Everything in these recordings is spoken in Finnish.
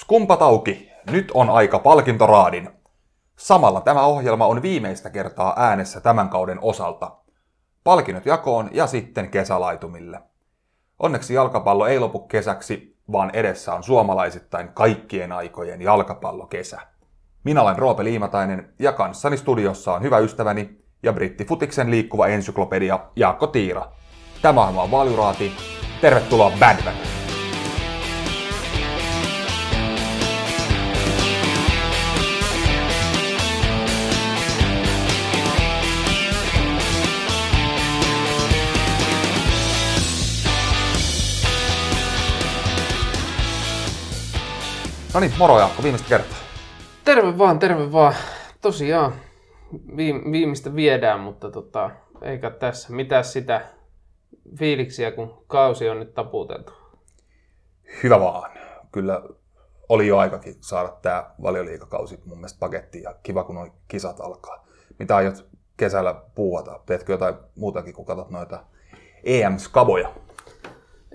Skumpat auki, nyt on aika palkintoraadin. Samalla tämä ohjelma on viimeistä kertaa äänessä tämän kauden osalta. Palkinnot jakoon ja sitten kesälaitumille. Onneksi jalkapallo ei lopu kesäksi, vaan edessä on suomalaisittain kaikkien aikojen jalkapallokesä. Minä olen Roope Liimatainen ja kanssani studiossa on hyvä ystäväni ja brittifutiksen liikkuva ensyklopedia Jaakko Tiira. Tämä on Valjuraati. Tervetuloa Bandwagon! No niin, moro Jaakko, viimeistä kertaa. Terve vaan, terve vaan. Tosiaan, viimeistä viedään, mutta tota, eikä tässä mitään sitä fiiliksiä, kun kausi on nyt taputeltu. Hyvä vaan. Kyllä oli jo aikakin saada tämä valioliikakausi mun mielestä pakettiin ja kiva, kun nuo kisat alkaa. Mitä aiot kesällä puuhata? Teetkö jotain muutakin, kun katsot noita EM-skaboja?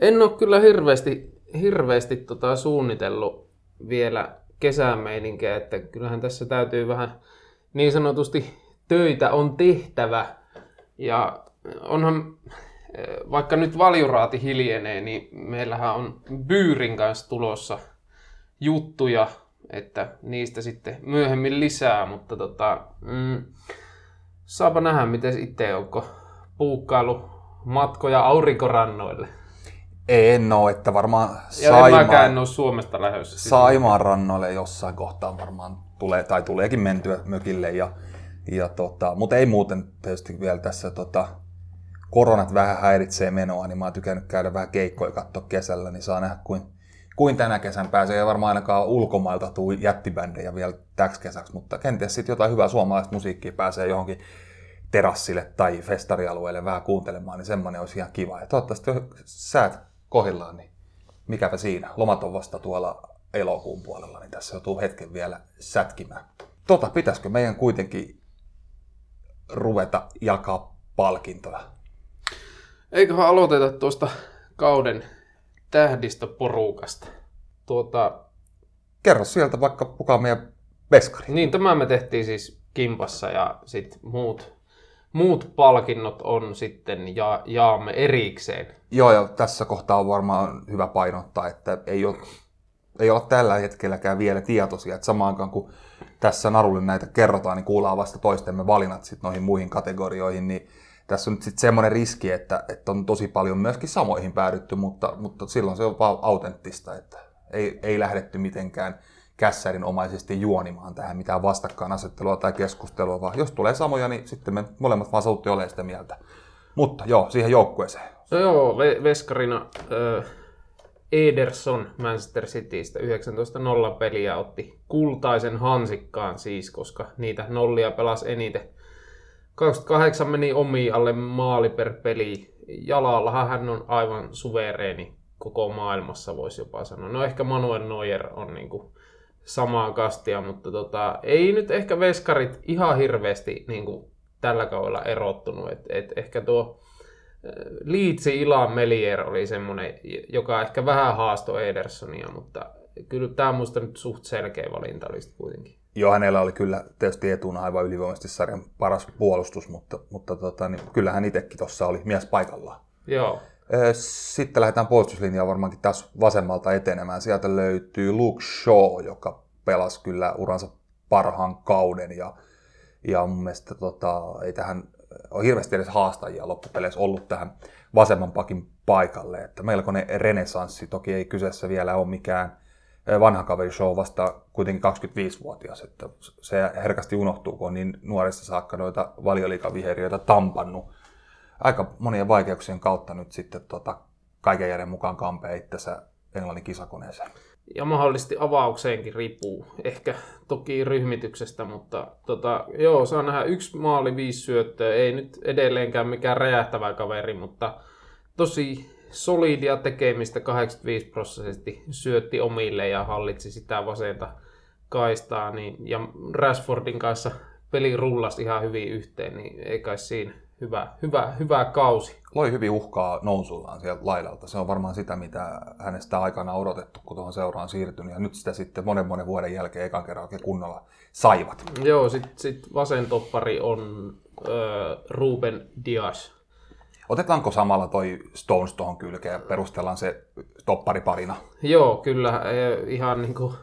En ole kyllä hirveästi, hirveästi tota suunnitellut vielä kesämeininkiä, että kyllähän tässä täytyy vähän niin sanotusti töitä on tehtävä. Ja onhan, vaikka nyt valjuraati hiljenee, niin meillähän on Byyrin kanssa tulossa juttuja, että niistä sitten myöhemmin lisää, mutta tota, mm, saapa nähdä, miten itse onko puukkailu matkoja aurinkorannoille. En ole, että varmaan Saimaan, ja en ole Suomesta lähdössä. Saimaan rannoille jossain kohtaa varmaan tulee, tai tuleekin mentyä mökille. Ja, ja tota, mutta ei muuten tietysti vielä tässä tota, koronat vähän häiritsee menoa, niin mä oon tykännyt käydä vähän keikkoja katsoa kesällä, niin saa nähdä kuin, kuin tänä kesän pääsee. Ja varmaan ainakaan ulkomailta tuu jättibändejä vielä täksi kesäksi, mutta kenties sitten jotain hyvää suomalaista musiikkia pääsee johonkin terassille tai festarialueelle vähän kuuntelemaan, niin semmoinen olisi ihan kiva. Ja toivottavasti säät kohillaan, niin mikäpä siinä. Lomat on vasta tuolla elokuun puolella, niin tässä joutuu hetken vielä sätkimään. Tota, pitäisikö meidän kuitenkin ruveta jakaa palkintoja? Eiköhän aloiteta tuosta kauden tähdistöporukasta. Tuota... Kerro sieltä vaikka kuka meidän veskari. Niin, tämä me tehtiin siis kimpassa ja sitten muut muut palkinnot on sitten ja jaamme erikseen. Joo, ja tässä kohtaa on varmaan hyvä painottaa, että ei ole, ei ole tällä hetkelläkään vielä tietoisia, että samaan aikaan kun tässä narulle näitä kerrotaan, niin kuullaan vasta toistemme valinnat sitten noihin muihin kategorioihin, niin tässä on nyt sitten semmoinen riski, että, että on tosi paljon myöskin samoihin päädytty, mutta, mutta silloin se on vaan autenttista, että ei, ei lähdetty mitenkään kässärinomaisesti juonimaan tähän mitään vastakkainasettelua tai keskustelua, vaan jos tulee samoja, niin sitten me molemmat vaan satutti olemaan sitä mieltä. Mutta joo, siihen joukkueeseen. No joo, veskarina äh, Ederson Manchester Citystä 19-0 peliä otti kultaisen hansikkaan siis, koska niitä nollia pelasi eniten. 28 meni omi alle maali per peli. Jalallahan hän on aivan suvereeni koko maailmassa, voisi jopa sanoa. No ehkä Manuel Neuer on niinku samaa kastia, mutta tota, ei nyt ehkä veskarit ihan hirveästi niin kuin tällä kaudella erottunut. Et, et ehkä tuo Liitsi Ilan Melier oli semmoinen, joka ehkä vähän haastoi Edersonia, mutta kyllä tämä on musta nyt suht selkeä valinta oli kuitenkin. Joo, hänellä oli kyllä tietysti etuna aivan ylivoimaisesti sarjan paras puolustus, mutta, mutta tota, niin kyllähän itsekin tuossa oli mies paikallaan. Joo. Sitten lähdetään puolustuslinjaan varmaankin taas vasemmalta etenemään. Sieltä löytyy Luke Shaw, joka pelasi kyllä uransa parhaan kauden ja, ja mun mielestä tota, ei tähän ole hirveästi edes haastajia loppupeleissä ollut tähän vasemman pakin paikalle. Että melkoinen renesanssi, toki ei kyseessä vielä ole mikään vanha kaveri show vasta kuitenkin 25-vuotias, että se herkästi unohtuu, kun on niin nuoresta saakka noita valioliikaviheriöitä tampannut aika monien vaikeuksien kautta nyt sitten tota, kaiken järjen mukaan kampee itsensä Englannin kisakoneeseen. Ja mahdollisesti avaukseenkin riippuu ehkä toki ryhmityksestä, mutta tota, joo, saa nähdä yksi maali, viisi syöttöä. Ei nyt edelleenkään mikään räjähtävä kaveri, mutta tosi solidia tekemistä 85 prosenttisesti syötti omille ja hallitsi sitä vasenta kaistaa. Niin, ja Rashfordin kanssa peli rullasi ihan hyvin yhteen, niin ei kai siinä hyvä, hyvä, hyvä kausi. Loi hyvin uhkaa nousullaan sieltä laidalta. Se on varmaan sitä, mitä hänestä aikana odotettu, kun tuohon seuraan siirtynyt. Ja nyt sitä sitten monen monen vuoden jälkeen ekan kerran oikein kunnolla saivat. Joo, sitten sit vasen toppari on äh, Ruben Dias. Otetaanko samalla toi Stones tuohon kylkeen ja perustellaan se toppariparina? Joo, kyllä. Ihan niin kuin,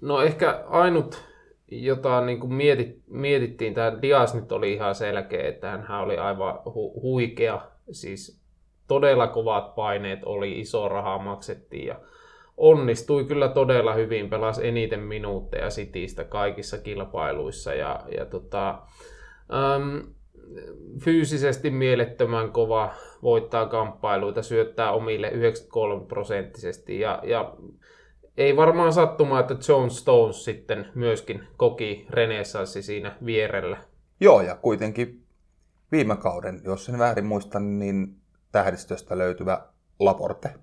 no ehkä ainut, jota niin kuin mietit, mietittiin, tämä Dias nyt oli ihan selkeä, että hän oli aivan hu- huikea. Siis todella kovat paineet oli, iso rahaa maksettiin ja onnistui kyllä todella hyvin, pelasi eniten minuutteja Citystä kaikissa kilpailuissa ja, ja tota, äm, fyysisesti mielettömän kova, voittaa kamppailuita, syöttää omille 93 prosenttisesti ja, ja ei varmaan sattumaa, että John Stones sitten myöskin koki renessanssi siinä vierellä. Joo, ja kuitenkin viime kauden, jos en väärin muista, niin tähdistöstä löytyvä Laporte.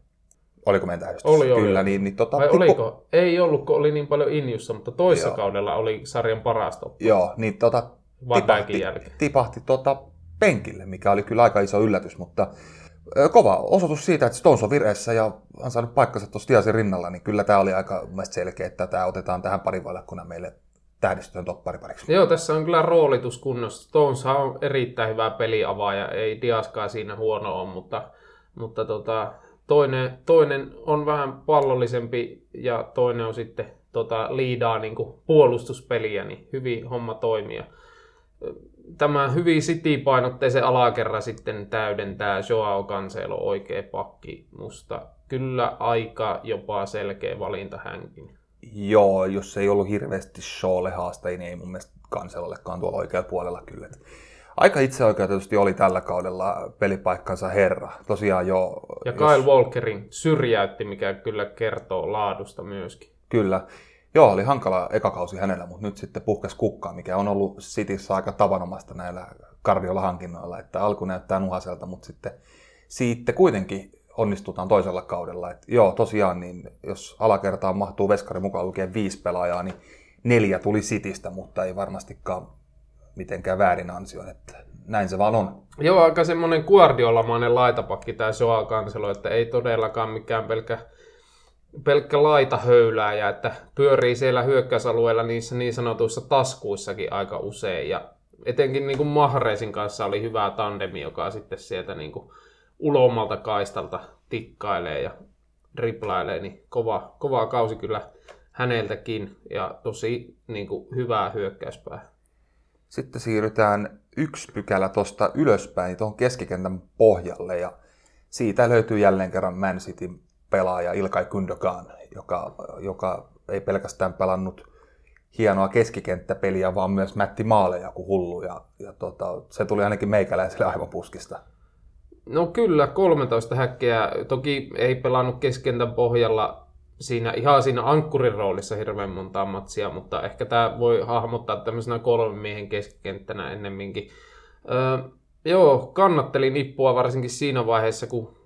Oliko meidän tähdistys? Oli, oli. Kyllä, niin, niin tota, Vai tippu- oliko? Ei ollut, kun oli niin paljon Injussa, mutta toissa Joo. kaudella oli sarjan paras. Joo, niin tota, tipahti, tipahti tota penkille, mikä oli kyllä aika iso yllätys, mutta kova osoitus siitä, että Stones on vireessä ja on saanut paikkansa tuossa Diasin rinnalla, niin kyllä tämä oli aika selkeä, että tämä otetaan tähän parivaljakkuna meille tähdistöön topparipariksi. Joo, tässä on kyllä roolitus kunnossa. Stones on erittäin hyvä peliavaaja, ei Diaskaan siinä huono ole, mutta, mutta tota, toinen, toinen on vähän pallollisempi ja toinen on sitten tota, liidaa niin puolustuspeliä, niin hyvin homma toimii. Tämä hyvin City-painotteisen alakerran sitten täydentää Joao Cancelo oikea pakki musta. Kyllä aika jopa selkeä valinta hänkin. Joo, jos ei ollut hirveästi showlle haastajia, niin ei mun mielestä kanselollekaan tuolla oikealla puolella kyllä. Aika itseoikeutetusti oli tällä kaudella pelipaikkansa herra. Tosiaan jo... Ja Kyle Walkerin syrjäytti, mikä kyllä kertoo laadusta myöskin. Kyllä. Joo, oli hankala ekakausi hänellä, mutta nyt sitten puhkes kukkaan, mikä on ollut Cityssä aika tavanomasta näillä kardiolla-hankinnoilla, että alku näyttää nuhaselta, mutta sitten siitä kuitenkin onnistutaan toisella kaudella. Et joo, tosiaan, niin jos alakertaan mahtuu veskari mukaan lukien viisi pelaajaa, niin neljä tuli Citystä, mutta ei varmastikaan mitenkään väärin ansio, että näin se vaan on. Joo, aika semmoinen Guardiolamainen laitapakki tämä Joao Cancelo, että ei todellakaan mikään pelkkä, pelkkä laitahöylääjä, että pyörii siellä hyökkäysalueella niissä niin sanotuissa taskuissakin aika usein. Ja etenkin niin kuin Mahreisin kanssa oli hyvä tandemi, joka sitten sieltä niin kuin ulommalta kaistalta tikkailee ja riplailee, niin kova, kova kausi kyllä häneltäkin ja tosi niin kuin hyvää hyökkäyspää. Sitten siirrytään yksi pykälä tuosta ylöspäin tuohon keskikentän pohjalle ja siitä löytyy jälleen kerran Man Cityn pelaaja Ilkay Gündogan, joka, joka ei pelkästään pelannut hienoa keskikenttäpeliä, vaan myös mätti maaleja kuin hullu ja, ja tota, se tuli ainakin meikäläiselle aivan puskista. No kyllä, 13 häkkeä. Toki ei pelannut keskentän pohjalla siinä, ihan siinä ankkurin roolissa hirveän montaa matsia, mutta ehkä tämä voi hahmottaa tämmöisenä kolmen miehen keskikenttänä ennemminkin. Öö, joo, kannattelin nippua varsinkin siinä vaiheessa, kun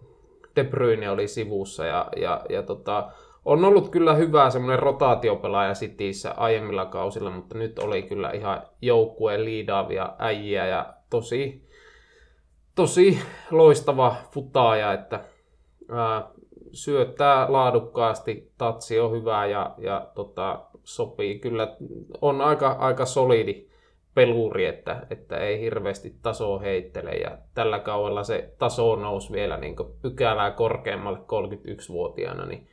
De Bruyne oli sivussa ja, ja, ja tota, on ollut kyllä hyvä semmoinen rotaatiopelaaja Cityssä aiemmilla kausilla, mutta nyt oli kyllä ihan joukkueen liidaavia äijiä ja tosi, tosi loistava futaaja, että ää, syöttää laadukkaasti, tatsi on hyvä ja, ja tota, sopii. Kyllä on aika, aika solidi peluri, että, että ei hirveästi tasoa heittele ja tällä kaudella se taso nousi vielä niin pykälää korkeammalle 31-vuotiaana, niin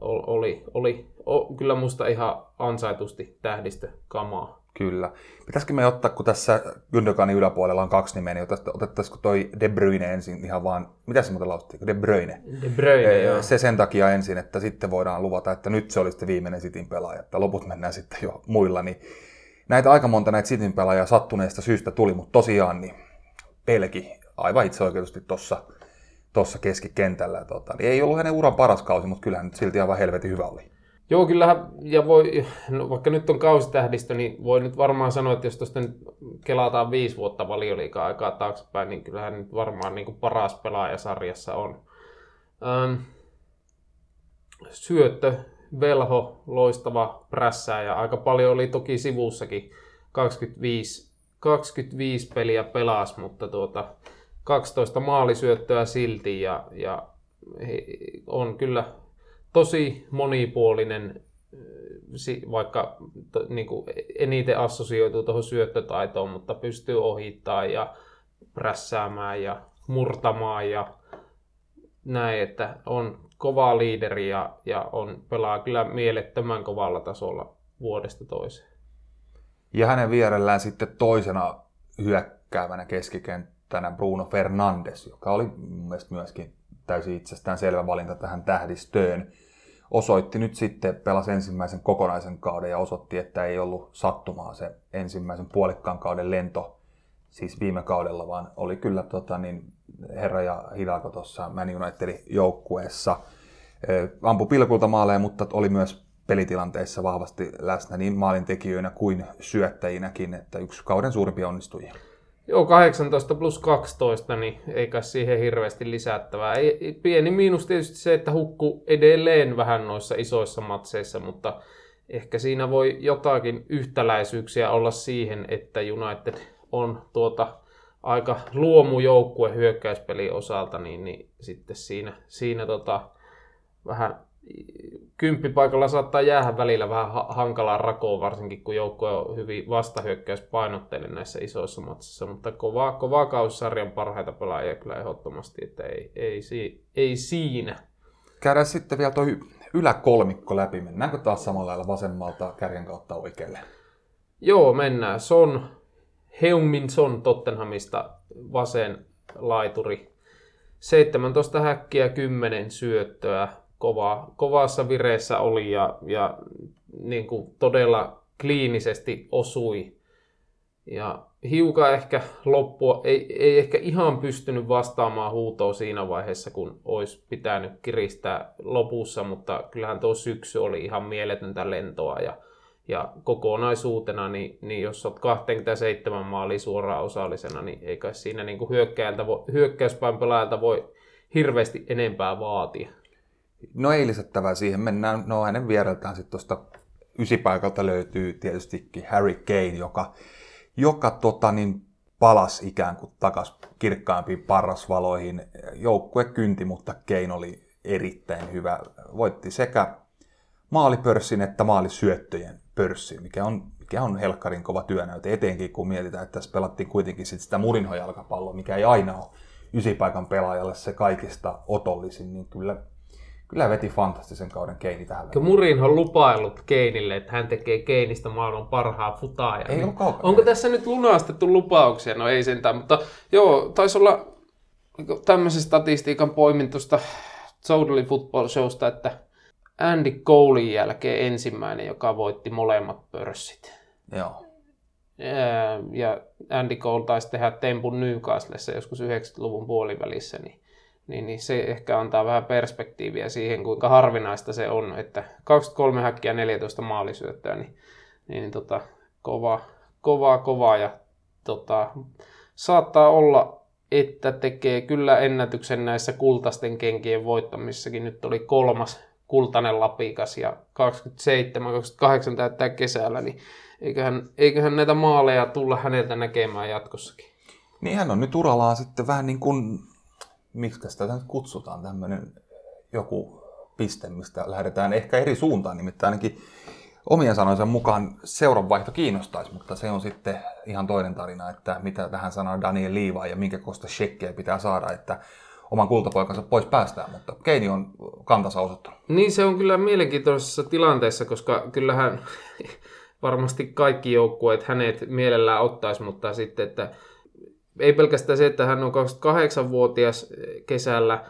oli, oli, oli kyllä musta ihan ansaitusti tähdistö kamaa. Kyllä. Pitäisikö me ottaa, kun tässä Gündoganin yläpuolella on kaksi nimeä, niin otettaisiko- toi De Bruyne ensin ihan vaan, mitä se muuten lausuttiin, De Bruyne? De Bruyne, joo. Se sen takia ensin, että sitten voidaan luvata, että nyt se oli sitten viimeinen Sitin pelaaja, että loput mennään sitten jo muilla. Niin näitä aika monta näitä Sitin pelaajia sattuneesta syystä tuli, mutta tosiaan niin Pelki aivan itseoikeutusti tuossa tossa keskikentällä. Tota, niin ei ollut hänen uran paras kausi, mutta kyllähän nyt silti aivan helvetin hyvä oli. Joo, kyllähän, ja voi, no vaikka nyt on kausitähdistö, niin voi nyt varmaan sanoa, että jos tuosta nyt kelataan viisi vuotta valioliikaa aikaa taaksepäin, niin kyllähän nyt varmaan niin kuin paras pelaaja sarjassa on. Ähm, syöttö, velho, loistava prässää ja aika paljon oli toki sivussakin 25 25 peliä pelas, mutta tuota, 12 maalisyöttöä silti ja, ja on kyllä tosi monipuolinen, vaikka to, niin kuin eniten assosioituu tuohon syöttötaitoon, mutta pystyy ohittamaan ja prässäämään ja murtamaan ja näin, että on kova liideri ja, ja on, pelaa kyllä mielettömän kovalla tasolla vuodesta toiseen. Ja hänen vierellään sitten toisena hyökkäävänä keskikenttänä Bruno Fernandes, joka oli mun mielestä myöskin täysin itsestään selvä valinta tähän tähdistöön. Osoitti nyt sitten, pelasi ensimmäisen kokonaisen kauden ja osoitti, että ei ollut sattumaa se ensimmäisen puolikkaan kauden lento, siis viime kaudella, vaan oli kyllä tota, niin, herra ja Hidalgo tuossa Man Unitedin joukkueessa. Ampu pilkulta maaleja, mutta oli myös pelitilanteissa vahvasti läsnä niin maalintekijöinä kuin syöttäjinäkin, että yksi kauden suurimpia onnistujia. Joo, 18 plus 12, niin eikä siihen hirveästi lisättävää. Pieni miinus tietysti se, että hukku edelleen vähän noissa isoissa matseissa, mutta ehkä siinä voi jotakin yhtäläisyyksiä olla siihen, että United on tuota aika luomujoukkue hyökkäyspelin osalta, niin, niin sitten siinä, siinä tota, vähän kymppipaikalla saattaa jäädä välillä vähän hankalaa rakoa, varsinkin kun joukkue on hyvin vastahyökkäyspainotteinen näissä isoissa matsissa, mutta kova, kova kausi sarjan parhaita pelaajia kyllä ehdottomasti, että ei, ei, ei, ei siinä. Käydään sitten vielä tuo yläkolmikko läpi. Mennäänkö taas samalla lailla vasemmalta kärjen kautta oikealle? Joo, mennään. Son, Heungmin Son Tottenhamista vasen laituri. 17 häkkiä, 10 syöttöä, kova, kovassa vireessä oli ja, ja niin kuin todella kliinisesti osui. Ja hiukan ehkä loppua, ei, ei ehkä ihan pystynyt vastaamaan huutoon siinä vaiheessa, kun olisi pitänyt kiristää lopussa, mutta kyllähän tuo syksy oli ihan mieletöntä lentoa ja, ja kokonaisuutena, niin, niin jos olet 27 maali suoraan osallisena, niin eikä siinä niin kuin hyökkäyspäin pelaajalta voi hirveästi enempää vaatia. No ei lisättävää siihen. Mennään, no hänen viereltään sitten tuosta ysipaikalta löytyy tietystikin Harry Kane, joka, joka tota, niin, palas ikään kuin takas kirkkaampiin parrasvaloihin. Joukkue kynti, mutta Kane oli erittäin hyvä. Voitti sekä maalipörssin että maalisyöttöjen pörssin, mikä on, mikä on helkkarin kova työnäyte, etenkin kun mietitään, että tässä pelattiin kuitenkin sit sitä murinhojalkapalloa, mikä ei aina ole ysipaikan pelaajalle se kaikista otollisin, niin kyllä kyllä veti fantastisen kauden Keini tähän väliin. Murin on lupaillut Keinille, että hän tekee Keinistä maailman parhaan futaaja. Ei niin ole Onko tässä nyt lunastettu lupauksia? No ei sentään, mutta joo, taisi olla tämmöisen statistiikan poimintusta Soudali Football Showsta, että Andy Colein jälkeen ensimmäinen, joka voitti molemmat pörssit. Joo. Ja Andy Cole taisi tehdä tempun Newcastlessa joskus 90-luvun puolivälissä, niin niin, niin se ehkä antaa vähän perspektiiviä siihen, kuinka harvinaista se on, että 23 häkkiä 14 maalisyöttöä, niin, niin, niin tota, kova, kova, kova ja tota, saattaa olla, että tekee kyllä ennätyksen näissä kultaisten kenkien voittamissakin. Nyt oli kolmas kultainen lapikas ja 27-28 täyttää kesällä, niin eiköhän, eiköhän näitä maaleja tulla häneltä näkemään jatkossakin. Niin hän on nyt urallaan sitten vähän niin kuin miksi tätä nyt kutsutaan, tämmöinen joku piste, mistä lähdetään ehkä eri suuntaan, nimittäin ainakin omien sanojensa mukaan seuranvaihto kiinnostaisi, mutta se on sitten ihan toinen tarina, että mitä tähän sanoo Daniel Liivaa ja minkä kosta shekkejä pitää saada, että oman kultapoikansa pois päästään, mutta Keini on kantansa osoittanut. Niin se on kyllä mielenkiintoisessa tilanteessa, koska kyllähän varmasti kaikki joukkueet hänet mielellään ottaisi, mutta sitten, että ei pelkästään se, että hän on 28-vuotias kesällä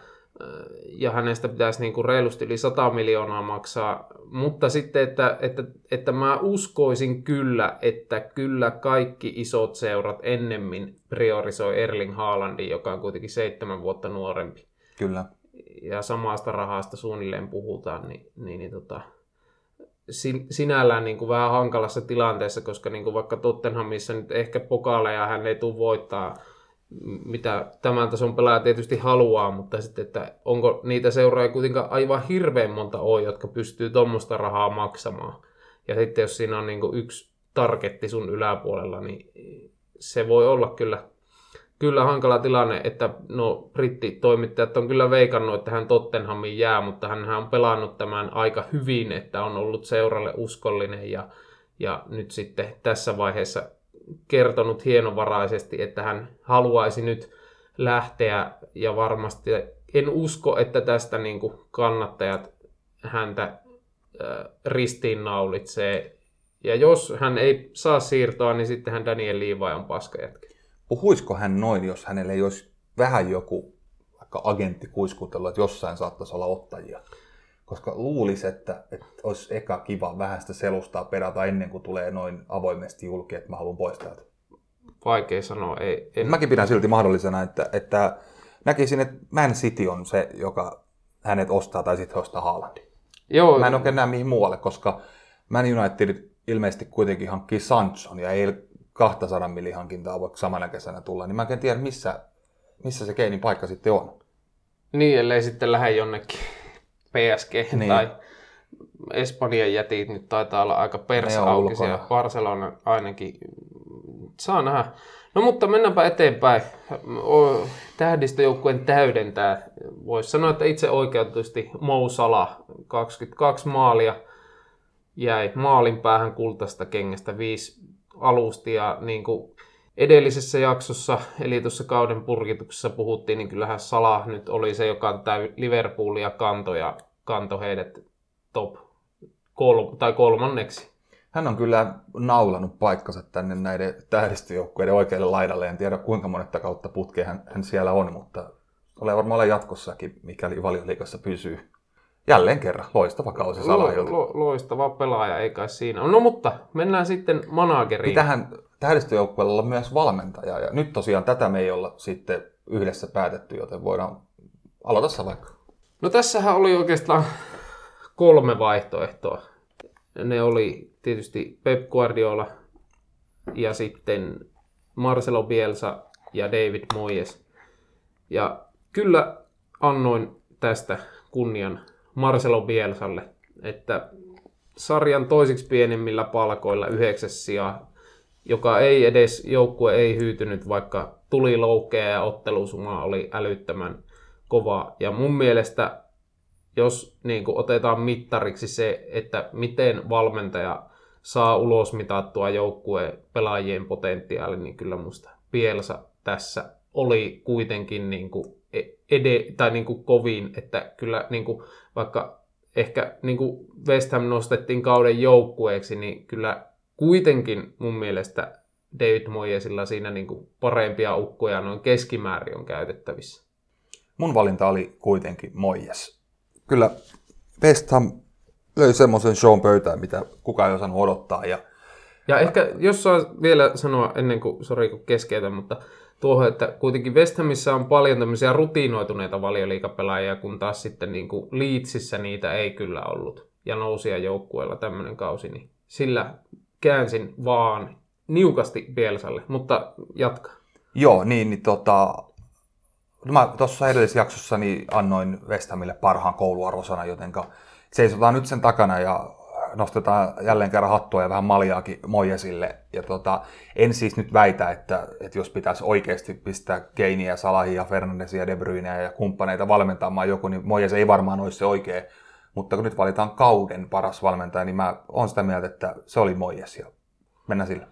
ja hänestä pitäisi niin kuin reilusti yli 100 miljoonaa maksaa, mutta sitten, että, että, että mä uskoisin kyllä, että kyllä kaikki isot seurat ennemmin priorisoi Erling Haalandin, joka on kuitenkin seitsemän vuotta nuorempi. Kyllä. Ja samasta rahasta suunnilleen puhutaan, niin, niin, niin tota, sinällään niin kuin vähän hankalassa tilanteessa, koska niin kuin vaikka Tottenhamissa nyt ehkä pokaaleja hän ei tule voittaa, mitä tämän tason pelaaja tietysti haluaa, mutta sitten, että onko niitä seuraajia kuitenkaan aivan hirveän monta ole, jotka pystyy tuommoista rahaa maksamaan. Ja sitten jos siinä on niin yksi targetti sun yläpuolella, niin se voi olla kyllä, kyllä hankala tilanne, että no brittitoimittajat on kyllä veikannut, että hän Tottenhamin jää, mutta hän on pelannut tämän aika hyvin, että on ollut seuralle uskollinen ja, ja nyt sitten tässä vaiheessa kertonut hienovaraisesti, että hän haluaisi nyt lähteä ja varmasti en usko, että tästä niin kuin kannattajat häntä ristiinnaulitsee. Ja jos hän ei saa siirtoa, niin sittenhän Daniel Levi on paskajätkä. Puhuisiko hän noin, jos hänelle ei olisi vähän joku vaikka agentti kuiskutellut, että jossain saattaisi olla ottajia? Koska luulisi, että, että olisi eka kiva vähän sitä selustaa perata ennen kuin tulee noin avoimesti julki, että mä haluan pois täältä. Vaikea sanoa. Ei, en... Mäkin pidän silti mahdollisena, että, että näkisin, että Man City on se, joka hänet ostaa tai sitten ostaa Haalandin. Joo, Mä en oikein näe mihin muualle, koska Man United ilmeisesti kuitenkin hankkii Sanchon ja ei 200 millin hankintaa voi samana kesänä tulla, niin mä en tiedä missä, missä se Keinin paikka sitten on. Niin, ellei sitten lähde jonnekin PSG Niin. tai Espanjan jätit nyt taitaa olla aika persaukisia. Barcelona ainakin. Saa nähdä. No mutta mennäänpä eteenpäin. Tähdistöjoukkueen täydentää. Voisi sanoa, että itse oikeutusti Mo Salah, 22 maalia jäi maalin päähän kultaista kengästä, viisi alusti ja niin kuin edellisessä jaksossa, eli tuossa kauden purkituksessa puhuttiin, niin kyllähän Salah nyt oli se, joka tätä Liverpoolia kantoi ja kantoi heidät top kol- tai kolmanneksi. Hän on kyllä naulannut paikkansa tänne näiden tähdistöjoukkueiden oikealle laidalle. En tiedä kuinka monetta kautta putkeen hän, hän siellä on, mutta tulee varmaan olla jatkossakin, mikäli valioliikassa pysyy. Jälleen kerran, loistava kausi Salahilta. Lo- lo- loistava pelaaja, ei kai siinä. No mutta mennään sitten manageriin. Tähän tähdistöjoukkueella on myös valmentaja, ja nyt tosiaan tätä me ei olla sitten yhdessä päätetty, joten voidaan aloita sä vaikka. No tässähän oli oikeastaan kolme vaihtoehtoa. Ne oli tietysti Pep Guardiola ja sitten Marcelo Bielsa ja David Moyes. Ja kyllä annoin tästä kunnian Marcelo Bielsalle, että sarjan toisiksi pienimmillä palkoilla yhdeksäs sija, joka ei edes, joukkue ei hyytynyt, vaikka tuli loukkeja ja ottelusuma oli älyttömän kova. Ja mun mielestä, jos niin kuin otetaan mittariksi se, että miten valmentaja saa ulos mitattua joukkueen pelaajien potentiaali, niin kyllä musta Bielsa tässä oli kuitenkin niin kuin ede, tai niin kuin kovin, että kyllä niin kuin vaikka ehkä niin kuin West Ham nostettiin kauden joukkueeksi, niin kyllä kuitenkin mun mielestä David Moyesilla siinä niin kuin parempia ukkoja noin keskimäärin on käytettävissä. Mun valinta oli kuitenkin Moyes. Kyllä West Ham löi semmoisen shown pöytään, mitä kukaan ei osannut odottaa. Ja Ja ehkä, jos saa vielä sanoa ennen kuin, sori kun keskeytän, mutta tuohon, että kuitenkin West Hamissa on paljon tämmöisiä rutiinoituneita valioliikapelaajia, kun taas sitten niin kuin Leedsissä niitä ei kyllä ollut. Ja nousia joukkueella tämmöinen kausi, niin sillä käänsin vaan niukasti Bielsalle, mutta jatka. Joo, niin, niin tota, mä tuossa edellisessä jaksossa niin annoin West Hamille parhaan kouluarvosana, jotenka seisotaan nyt sen takana ja nostetaan jälleen kerran hattua ja vähän maljaakin Moyesille. Ja tota, en siis nyt väitä, että, että jos pitäisi oikeasti pistää Keiniä, Salahia, Fernandesia, De Bruyneä ja kumppaneita valmentamaan joku, niin Moyes ei varmaan olisi se oikea. Mutta kun nyt valitaan kauden paras valmentaja, niin mä oon sitä mieltä, että se oli Moyes ja mennään sillä.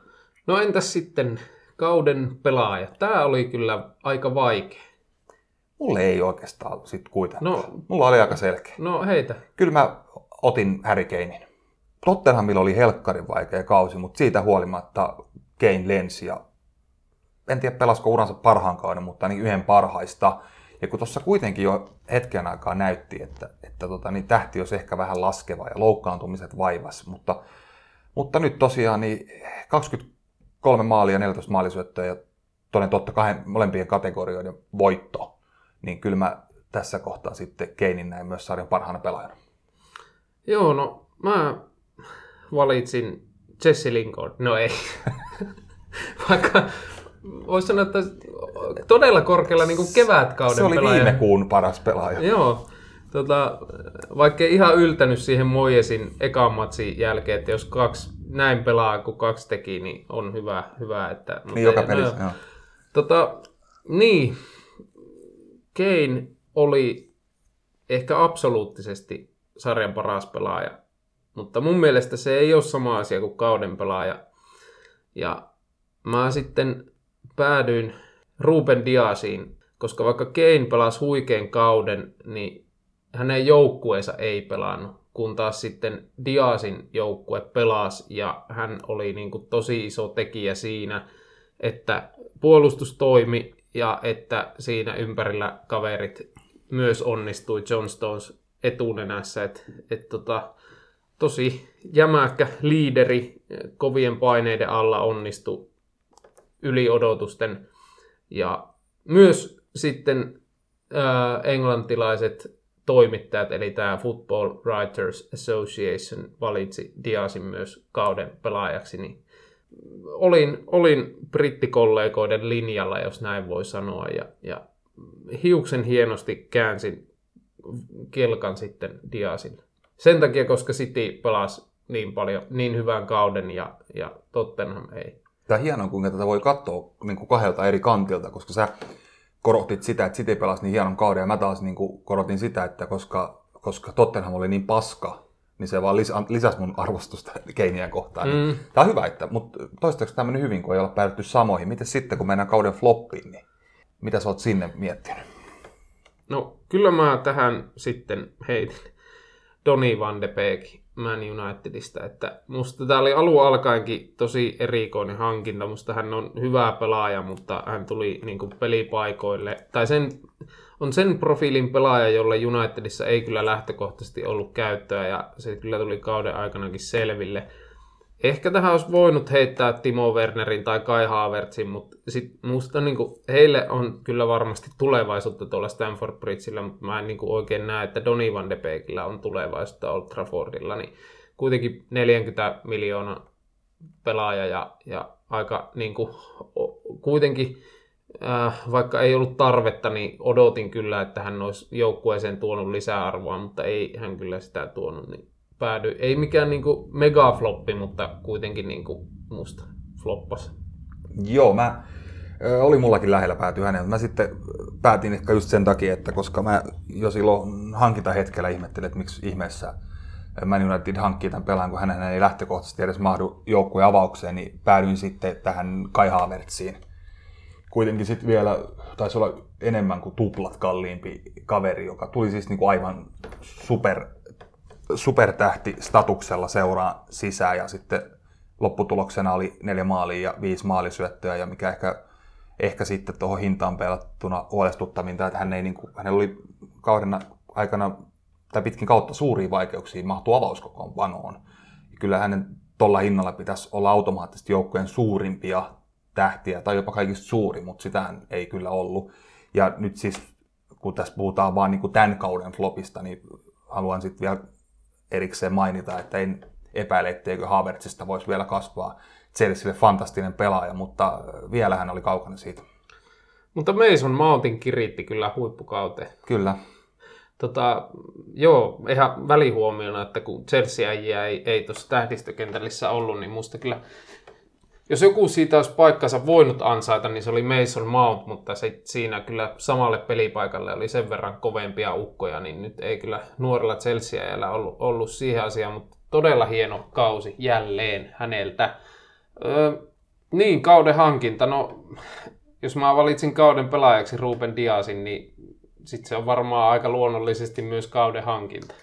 No entäs sitten kauden pelaaja? Tämä oli kyllä aika vaikea. Mulle ei oikeastaan sit kuitenkaan. No. Mulla oli aika selkeä. No heitä. Kyllä mä otin Harry Kanein. Tottenhamilla oli helkkarin vaikea kausi, mutta siitä huolimatta Kane lensi ja en tiedä pelasko uransa parhaan kauden, mutta ainakin yhden parhaista. Ja kun tuossa kuitenkin jo hetken aikaa näytti, että, että tota, niin tähti olisi ehkä vähän laskeva ja loukkaantumiset vaivas, mutta, mutta nyt tosiaan niin 23 maalia, 14 maalisyöttöä ja toden totta kahden molempien kategorioiden voitto, niin kyllä mä tässä kohtaa sitten Keinin näin myös sarjan parhaana pelaajana. Joo, no mä valitsin Jesse Lingard. No ei. Vaikka voisi sanoa, että todella korkealla niin kuin kevätkauden Se oli pelaaja. viime kuun paras pelaaja. Joo, tota, vaikka ei ihan yltänyt siihen Mojesin ekan matsin jälkeen, että jos kaksi näin pelaa kuin kaksi teki, niin on hyvä, hyvä että... Niin joka pelissä, no, joo. Tota, niin, Kane oli ehkä absoluuttisesti sarjan paras pelaaja, mutta mun mielestä se ei ole sama asia kuin kauden pelaaja. Ja mä sitten päädyin Ruben Diasiin, koska vaikka Kane pelasi huikean kauden, niin hänen joukkueensa ei pelannut, kun taas sitten Diasin joukkue pelasi ja hän oli niin kuin tosi iso tekijä siinä, että puolustus toimi ja että siinä ympärillä kaverit myös onnistui John Stones etunenässä, että et tota, tosi jämäkkä liideri kovien paineiden alla onnistui yli odotusten ja myös sitten ää, englantilaiset toimittajat, eli tämä Football Writers Association valitsi Diasin myös kauden pelaajaksi, niin olin, olin brittikollegoiden linjalla, jos näin voi sanoa, ja, ja hiuksen hienosti käänsin kelkan sitten Diasille. Sen takia, koska City pelasi niin paljon, niin hyvän kauden ja, ja Tottenham ei. Tämä on hienoa, kuinka tätä voi katsoa niin kuin kahdelta eri kantilta, koska sä korotit sitä, että City pelasi niin hienon kauden, ja mä taas niin kuin korotin sitä, että koska, koska Tottenham oli niin paska, niin se vaan lisä, lisäsi mun arvostusta Keiniä kohtaan. Mm. Tämä on hyvä, että, mutta toistaiseksi tämä meni hyvin, kun ei olla päädytty samoihin. Miten sitten, kun mennään kauden floppiin, niin mitä sä oot sinne miettinyt? No, kyllä mä tähän sitten heitin Doni van de Beek Man Unitedista, että musta tämä oli alun alkaenkin tosi erikoinen hankinta. Musta hän on hyvä pelaaja, mutta hän tuli niin kuin pelipaikoille, tai sen, on sen profiilin pelaaja, jolle Unitedissa ei kyllä lähtökohtaisesti ollut käyttöä, ja se kyllä tuli kauden aikanakin selville. Ehkä tähän olisi voinut heittää Timo Wernerin tai Kai Havertzin, mutta sit musta niin kuin, heille on kyllä varmasti tulevaisuutta tuolla Stanford Bridgeillä, mutta mä en niin kuin, oikein näe, että Donny van de Beekillä on tulevaisuutta Old Traffordilla, niin kuitenkin 40 miljoonaa pelaaja ja, ja aika niin kuin, kuitenkin äh, vaikka ei ollut tarvetta, niin odotin kyllä, että hän olisi joukkueeseen tuonut lisäarvoa, mutta ei hän kyllä sitä tuonut, niin päädyi. Ei mikään niinku megafloppi, mutta kuitenkin niinku musta floppas. Joo, mä, oli mullakin lähellä päätyä häneen. Mä sitten päätin ehkä just sen takia, että koska mä jo silloin hankintahetkellä ihmettelin, että miksi ihmeessä Man United hankkii tämän pelaajan, kun hänen ei lähtökohtaisesti edes mahdu joukkueen avaukseen, niin päädyin sitten tähän Kai Havertziin. Kuitenkin sitten vielä taisi olla enemmän kuin tuplat kalliimpi kaveri, joka tuli siis niinku aivan super supertähti statuksella seuraa sisään ja sitten lopputuloksena oli neljä maalia ja viisi maalisyöttöä ja mikä ehkä, ehkä sitten tuohon hintaan pelattuna huolestuttavinta, että hän ei, niin kuin, hänellä oli kauden aikana tai pitkin kautta suuria vaikeuksia mahtua avauskokoonpanoon. Kyllä hänen tuolla hinnalla pitäisi olla automaattisesti joukkojen suurimpia tähtiä tai jopa kaikista suuri, mutta sitä ei kyllä ollut. Ja nyt siis, kun tässä puhutaan vaan niin kuin tämän kauden flopista, niin haluan sitten vielä erikseen mainita, että en epäile, etteikö Havertzista voisi vielä kasvaa Chelsealle fantastinen pelaaja, mutta vielä hän oli kaukana siitä. Mutta Mason Mountin kiritti kyllä huippukauteen. Kyllä. Tota, joo, ihan välihuomiona, että kun Chelsea ei, ei tuossa tähdistökentälissä ollut, niin musta kyllä, jos joku siitä olisi paikkansa voinut ansaita, niin se oli Mason Mount, mutta se, siinä kyllä samalle pelipaikalle oli sen verran kovempia ukkoja, niin nyt ei kyllä nuorella Chelsea ollut, ollut siihen asiaan, mutta todella hieno kausi jälleen häneltä. Öö, niin, kauden hankinta, no jos mä valitsin kauden pelaajaksi Ruben Diasin, niin sitten se on varmaan aika luonnollisesti myös kauden hankinta.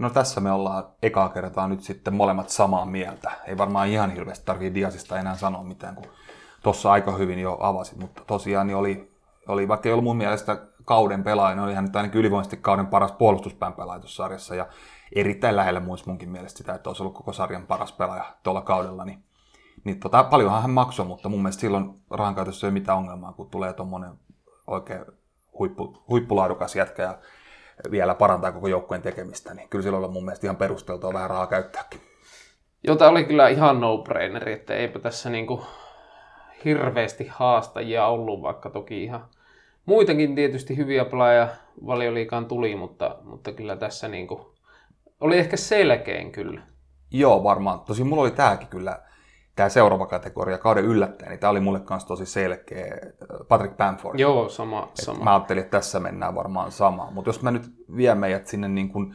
No tässä me ollaan ekaa kertaa nyt sitten molemmat samaa mieltä. Ei varmaan ihan hirveästi tarvitse Diasista enää sanoa mitään, kun tuossa aika hyvin jo avasit, mutta tosiaan niin oli, oli, vaikka ei ollut mun mielestä kauden pelaaja, niin oli hän ainakin ylivoimaisesti kauden paras puolustuspään pelaaja tuossa sarjassa ja erittäin lähellä muista munkin mielestä sitä, että olisi ollut koko sarjan paras pelaaja tuolla kaudella, niin, niin tota, paljonhan hän maksoi, mutta mun mielestä silloin rahan käytössä ei ole mitään ongelmaa, kun tulee tuommoinen oikein huippu, huippulaadukas jätkä ja vielä parantaa koko joukkueen tekemistä, niin kyllä silloin on mun mielestä ihan perusteltua vähän rahaa käyttääkin. Jota oli kyllä ihan no-braineri, että eipä tässä niinku hirveästi haastajia ollut, vaikka toki ihan muitakin tietysti hyviä pelaajia valioliikaan tuli, mutta, mutta kyllä tässä niin kuin, oli ehkä selkein kyllä. Joo, varmaan. Tosi mulla oli tääkin kyllä, tämä seuraava kategoria, kauden yllättäjä, niin tämä oli mulle kanssa tosi selkeä. Patrick Bamford. Joo, sama. sama. Mä ajattelin, että tässä mennään varmaan samaan. Mutta jos mä nyt vien meidät sinne niin kuin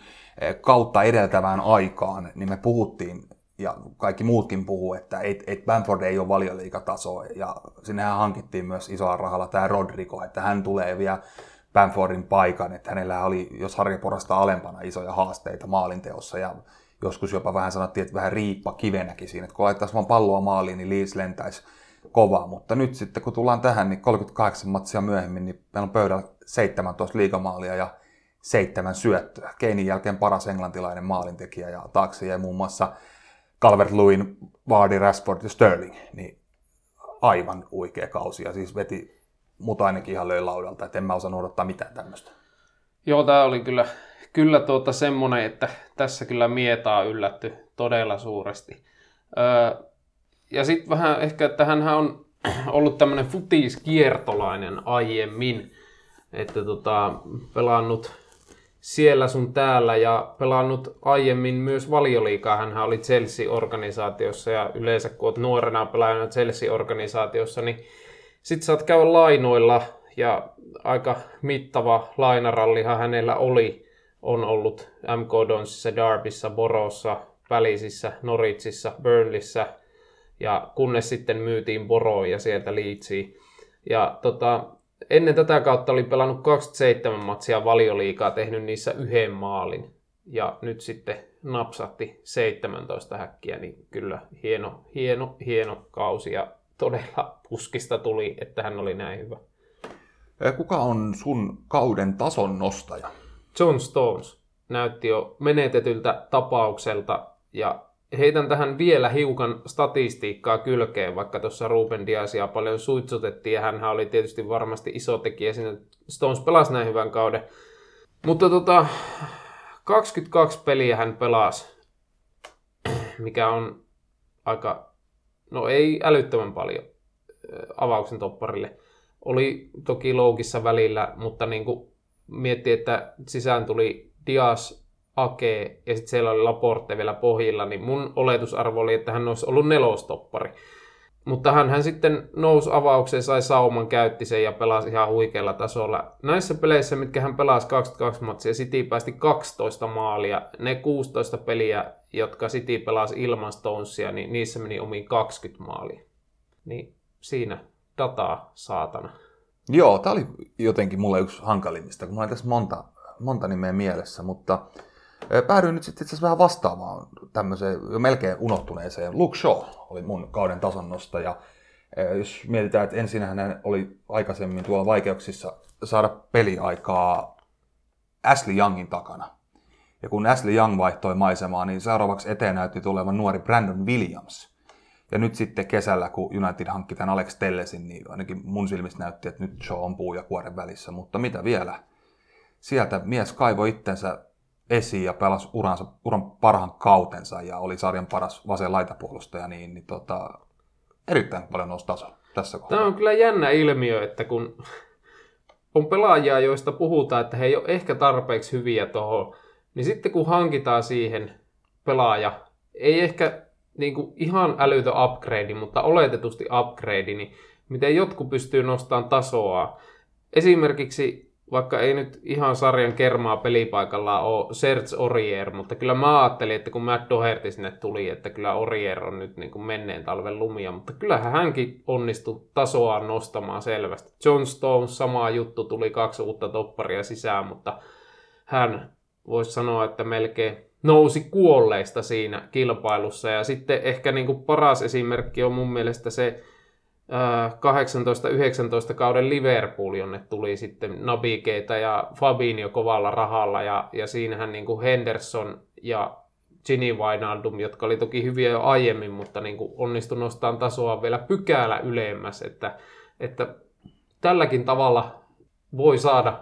kautta edeltävään aikaan, niin me puhuttiin, ja kaikki muutkin puhuu, että et, et Bamford ei ole valioliikataso, ja sinnehän hankittiin myös isolla rahalla tämä Rodrigo, että hän tulee vielä Bamfordin paikan, että hänellä oli, jos harjaporasta alempana, isoja haasteita maalinteossa, ja joskus jopa vähän sanottiin, että vähän riippa kivenäkin siinä, että kun laittaisi vaan palloa maaliin, niin Leeds lentäisi kovaa, mutta nyt sitten kun tullaan tähän, niin 38 matsia myöhemmin, niin meillä on pöydällä 17 liigamaalia ja seitsemän syöttöä. Keinin jälkeen paras englantilainen maalintekijä ja taakse jäi muun muassa Calvert-Lewin, Vardy, Rashford ja Sterling. Niin aivan huikea kausi ja siis veti mut ainakin ihan löi laudalta, että en mä osannut odottaa mitään tämmöistä. Joo, tämä oli kyllä, kyllä tuota semmoinen, että tässä kyllä mietaa yllätty todella suuresti. Öö, ja sitten vähän ehkä, että hän on ollut tämmöinen futiskiertolainen aiemmin, että tota, pelannut siellä sun täällä ja pelannut aiemmin myös valioliikaa. Hän oli Chelsea-organisaatiossa ja yleensä kun oot nuorena pelaajana Chelsea-organisaatiossa, niin sit saat käydä lainoilla ja aika mittava lainarallihan hänellä oli. On ollut MK Donsissa, Darbyssa, Borossa, Pälisissä, Noritsissa, Burnleyssä ja kunnes sitten myytiin Boroon ja sieltä Leedsiin. Ja tota, ennen tätä kautta oli pelannut 27 matsia valioliikaa, tehnyt niissä yhden maalin. Ja nyt sitten napsatti 17 häkkiä, niin kyllä hieno, hieno, hieno kausi ja todella puskista tuli, että hän oli näin hyvä. Kuka on sun kauden tason nostaja? John Stones näytti jo menetetyltä tapaukselta ja heitän tähän vielä hiukan statistiikkaa kylkeen, vaikka tuossa Ruben Diasia paljon suitsutettiin ja hän oli tietysti varmasti iso tekijä siinä. Stones pelasi näin hyvän kauden. Mutta tota, 22 peliä hän pelasi, mikä on aika, no ei älyttömän paljon avauksen topparille. Oli toki loukissa välillä, mutta niin kuin mietti, että sisään tuli Dias, Ake ja sitten siellä oli Laporte vielä pohjilla, niin mun oletusarvo oli, että hän olisi ollut nelostoppari. Mutta hän, hän sitten nousi avaukseen, sai sauman, käytti sen ja pelasi ihan huikealla tasolla. Näissä peleissä, mitkä hän pelasi 22 matsia, City päästi 12 maalia. Ne 16 peliä, jotka City pelasi ilman Stonesia, niin niissä meni omiin 20 maalia. Niin siinä dataa saatana. Joo, tämä oli jotenkin mulle yksi hankalimmista, kun mulla oli tässä monta, monta nimeä mielessä, mutta Päädyin nyt sitten itse vähän vastaavaan tämmöiseen jo melkein unohtuneeseen. Luke Shaw oli mun kauden tason nostaja. Jos mietitään, että ensin hän oli aikaisemmin tuolla vaikeuksissa saada peliaikaa Ashley Youngin takana. Ja kun Ashley Young vaihtoi maisemaa, niin seuraavaksi eteen näytti tulevan nuori Brandon Williams. Ja nyt sitten kesällä, kun United hankki tämän Alex Tellesin, niin ainakin mun silmissä näytti, että nyt Shaw on puu ja kuoren välissä. Mutta mitä vielä? Sieltä mies kaivoi itsensä esiin ja pelasi uransa, uran parhaan kautensa ja oli sarjan paras vasen laitapuolustaja, niin, niin tota, erittäin paljon nousi taso tässä kohtaa. Tämä on kyllä jännä ilmiö, että kun on pelaajia, joista puhutaan, että he ei ole ehkä tarpeeksi hyviä tuohon, niin sitten kun hankitaan siihen pelaaja, ei ehkä niin kuin ihan älytö upgrade, mutta oletetusti upgrade, niin miten jotkut pystyy nostamaan tasoa. Esimerkiksi vaikka ei nyt ihan sarjan kermaa pelipaikalla ole Serge Orier, mutta kyllä mä ajattelin, että kun Matt Doherty sinne tuli, että kyllä Orier on nyt niin kuin menneen talven lumia, mutta kyllähän hänkin onnistui tasoaan nostamaan selvästi. John Stones, sama juttu, tuli kaksi uutta topparia sisään, mutta hän voisi sanoa, että melkein nousi kuolleista siinä kilpailussa. Ja sitten ehkä niin kuin paras esimerkki on mun mielestä se 18-19 kauden Liverpool, jonne tuli sitten Nabikeita ja Fabinho kovalla rahalla ja, ja siinähän niin kuin Henderson ja Gini Wijnaldum, jotka oli toki hyviä jo aiemmin, mutta niin kuin onnistui nostamaan tasoa vielä pykälä ylemmäs, että, että tälläkin tavalla voi saada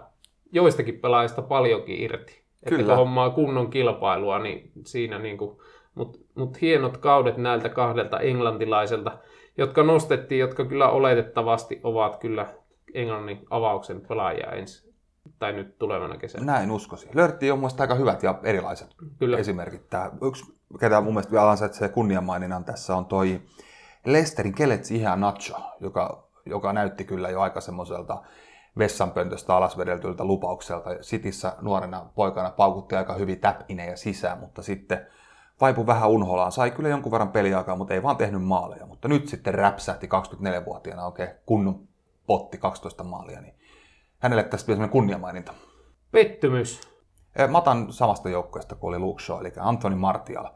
joistakin pelaajista paljonkin irti. Kyllä. Että kun hommaa kunnon kilpailua, niin siinä niin kuin, mutta mut hienot kaudet näiltä kahdelta englantilaiselta jotka nostettiin, jotka kyllä oletettavasti ovat kyllä Englannin avauksen pelaajia ensi tai nyt tulevana kesänä. Näin uskoisin. Löydettiin jo mun mielestä aika hyvät ja erilaiset Kyllä. esimerkit. Tää, yksi, ketä mun mielestä vielä ansaitsee kunniamaininnan tässä on toi Lesterin Keletsi ihan Nacho, joka, joka näytti kyllä jo aika semmoiselta vessanpöntöstä alasvedeltyltä lupaukselta. Sitissä nuorena poikana paukutti aika hyvin täpinejä sisään, mutta sitten vaipui vähän unholaan. Sai kyllä jonkun verran peliaikaa, mutta ei vaan tehnyt maaleja. Mutta nyt sitten räpsähti 24-vuotiaana oikein kunnon potti 12 maalia. Niin hänelle tästä vielä kunniamaininta. Pettymys. Mä otan samasta joukkueesta kuin oli Luke Shaw, eli Anthony Martial.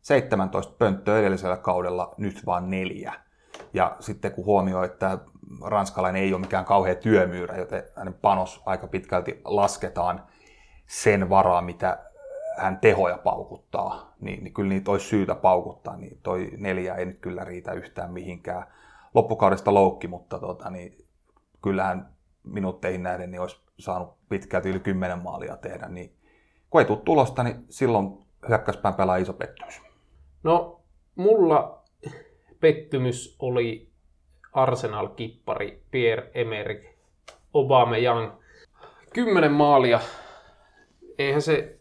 17 pönttöä edellisellä kaudella, nyt vaan neljä. Ja sitten kun huomioi, että ranskalainen ei ole mikään kauhea työmyyrä, joten hänen panos aika pitkälti lasketaan sen varaa, mitä hän tehoja paukuttaa, niin, niin kyllä niitä olisi syytä paukuttaa, niin toi neljä ei nyt kyllä riitä yhtään mihinkään. Loppukaudesta loukki, mutta tota, niin kyllähän minuutteihin nähden niin olisi saanut pitkälti yli 10 maalia tehdä, niin kun ei tule tulosta, niin silloin hyökkäyspään pelaa iso pettymys. No, mulla pettymys oli Arsenal-kippari Pierre-Emerick Aubameyang. Kymmenen maalia. Eihän se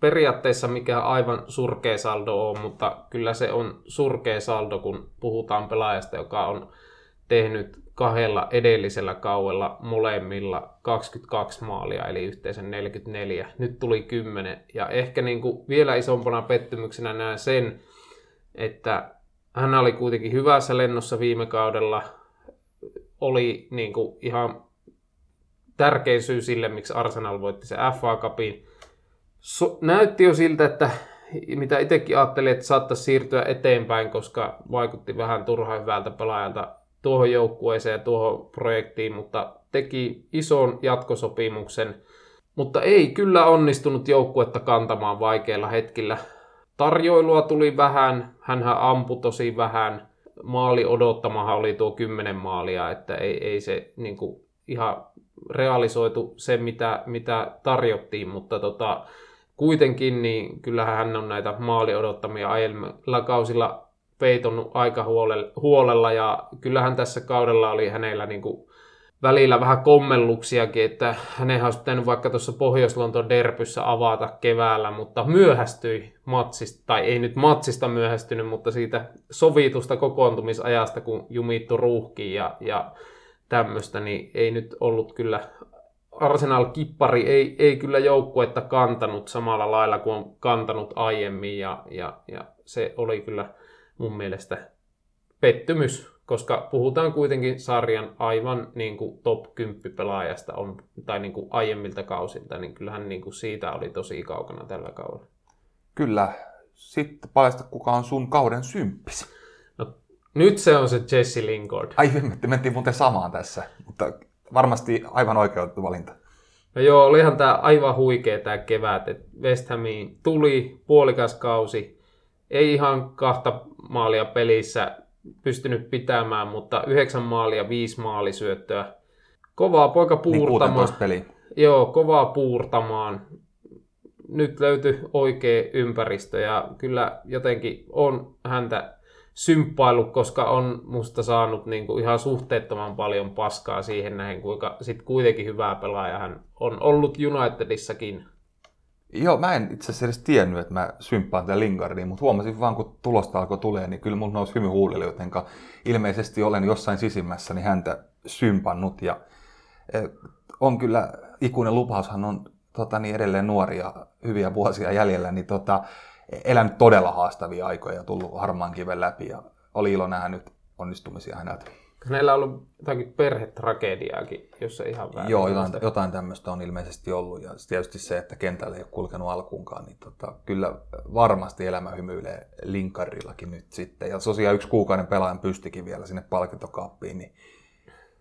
periaatteessa mikään aivan surkea saldo ole, mutta kyllä se on surkea saldo, kun puhutaan pelaajasta, joka on tehnyt kahdella edellisellä kaudella molemmilla 22 maalia, eli yhteensä 44. Nyt tuli 10. Ja ehkä niin kuin vielä isompana pettymyksenä näen sen, että hän oli kuitenkin hyvässä lennossa viime kaudella. Oli niin kuin ihan tärkein syy sille, miksi Arsenal voitti se FA Cupin. So, näytti jo siltä, että mitä itsekin ajattelin, että saattaisi siirtyä eteenpäin, koska vaikutti vähän turhan hyvältä pelaajalta tuohon joukkueeseen ja tuohon projektiin, mutta teki ison jatkosopimuksen, mutta ei kyllä onnistunut joukkuetta kantamaan vaikeilla hetkillä. Tarjoilua tuli vähän, hän ampui tosi vähän, maali odottamahan oli tuo 10 maalia, että ei, ei se niin kuin, ihan realisoitu se, mitä, mitä tarjottiin, mutta tota, kuitenkin niin kyllähän hän on näitä maali odottamia aiemmilla kausilla peitonnut aika huolella, huolella ja kyllähän tässä kaudella oli hänellä niin kuin välillä vähän kommelluksiakin, että hänen olisi pitänyt vaikka tuossa Pohjois-Lontoon derpyssä avata keväällä, mutta myöhästyi matsista, tai ei nyt matsista myöhästynyt, mutta siitä sovitusta kokoontumisajasta, kun jumittu ruuhkiin ja, ja tämmöistä, niin ei nyt ollut kyllä Arsenal-kippari ei, ei kyllä joukkuetta kantanut samalla lailla kuin on kantanut aiemmin ja, ja, ja se oli kyllä mun mielestä pettymys, koska puhutaan kuitenkin sarjan aivan niin kuin top 10 pelaajasta on, tai niin kuin aiemmilta kausilta, niin kyllähän niin kuin siitä oli tosi kaukana tällä kaudella. Kyllä. Sitten paljasta, kuka on sun kauden symppis. No, nyt se on se Jesse Lingard. Ai, me mentiin muuten samaan tässä, mutta varmasti aivan oikeutettu valinta. No joo, olihan tämä aivan huikea tämä kevät, että West Hamiin tuli puolikas kausi, ei ihan kahta maalia pelissä pystynyt pitämään, mutta yhdeksän maalia, viisi maalisyöttöä. Kovaa poika puurtamaan. Niin. Joo, kovaa puurtamaan. Nyt löytyi oikea ympäristö ja kyllä jotenkin on häntä symppailu, koska on musta saanut niin kuin ihan suhteettoman paljon paskaa siihen näin, kuinka sit kuitenkin hyvää pelaaja hän on ollut Unitedissakin Joo, mä en itse asiassa edes tiennyt, että mä symppaan tätä Lingardia, mutta huomasin vaan, kun tulosta alkoi tulee, niin kyllä mulla nousi hymy huulille, joten ilmeisesti olen jossain sisimmässäni häntä sympannut. Ja e, on kyllä, ikuinen lupaushan on tota, niin edelleen nuoria, hyviä vuosia jäljellä, niin tota, elänyt todella haastavia aikoja ja tullut harmaan kiven läpi ja oli ilo nähdä nyt onnistumisia häneltä. Hänellä on ollut jotakin perhetragediaakin, jos se ihan väärin. Joo, jotain, jotain tämmöistä on ilmeisesti ollut. Ja tietysti se, että kentällä ei ole kulkenut alkuunkaan, niin tota, kyllä varmasti elämä hymyilee linkarillakin nyt sitten. Ja tosiaan yksi kuukauden pelaajan pystikin vielä sinne palkintokaappiin, niin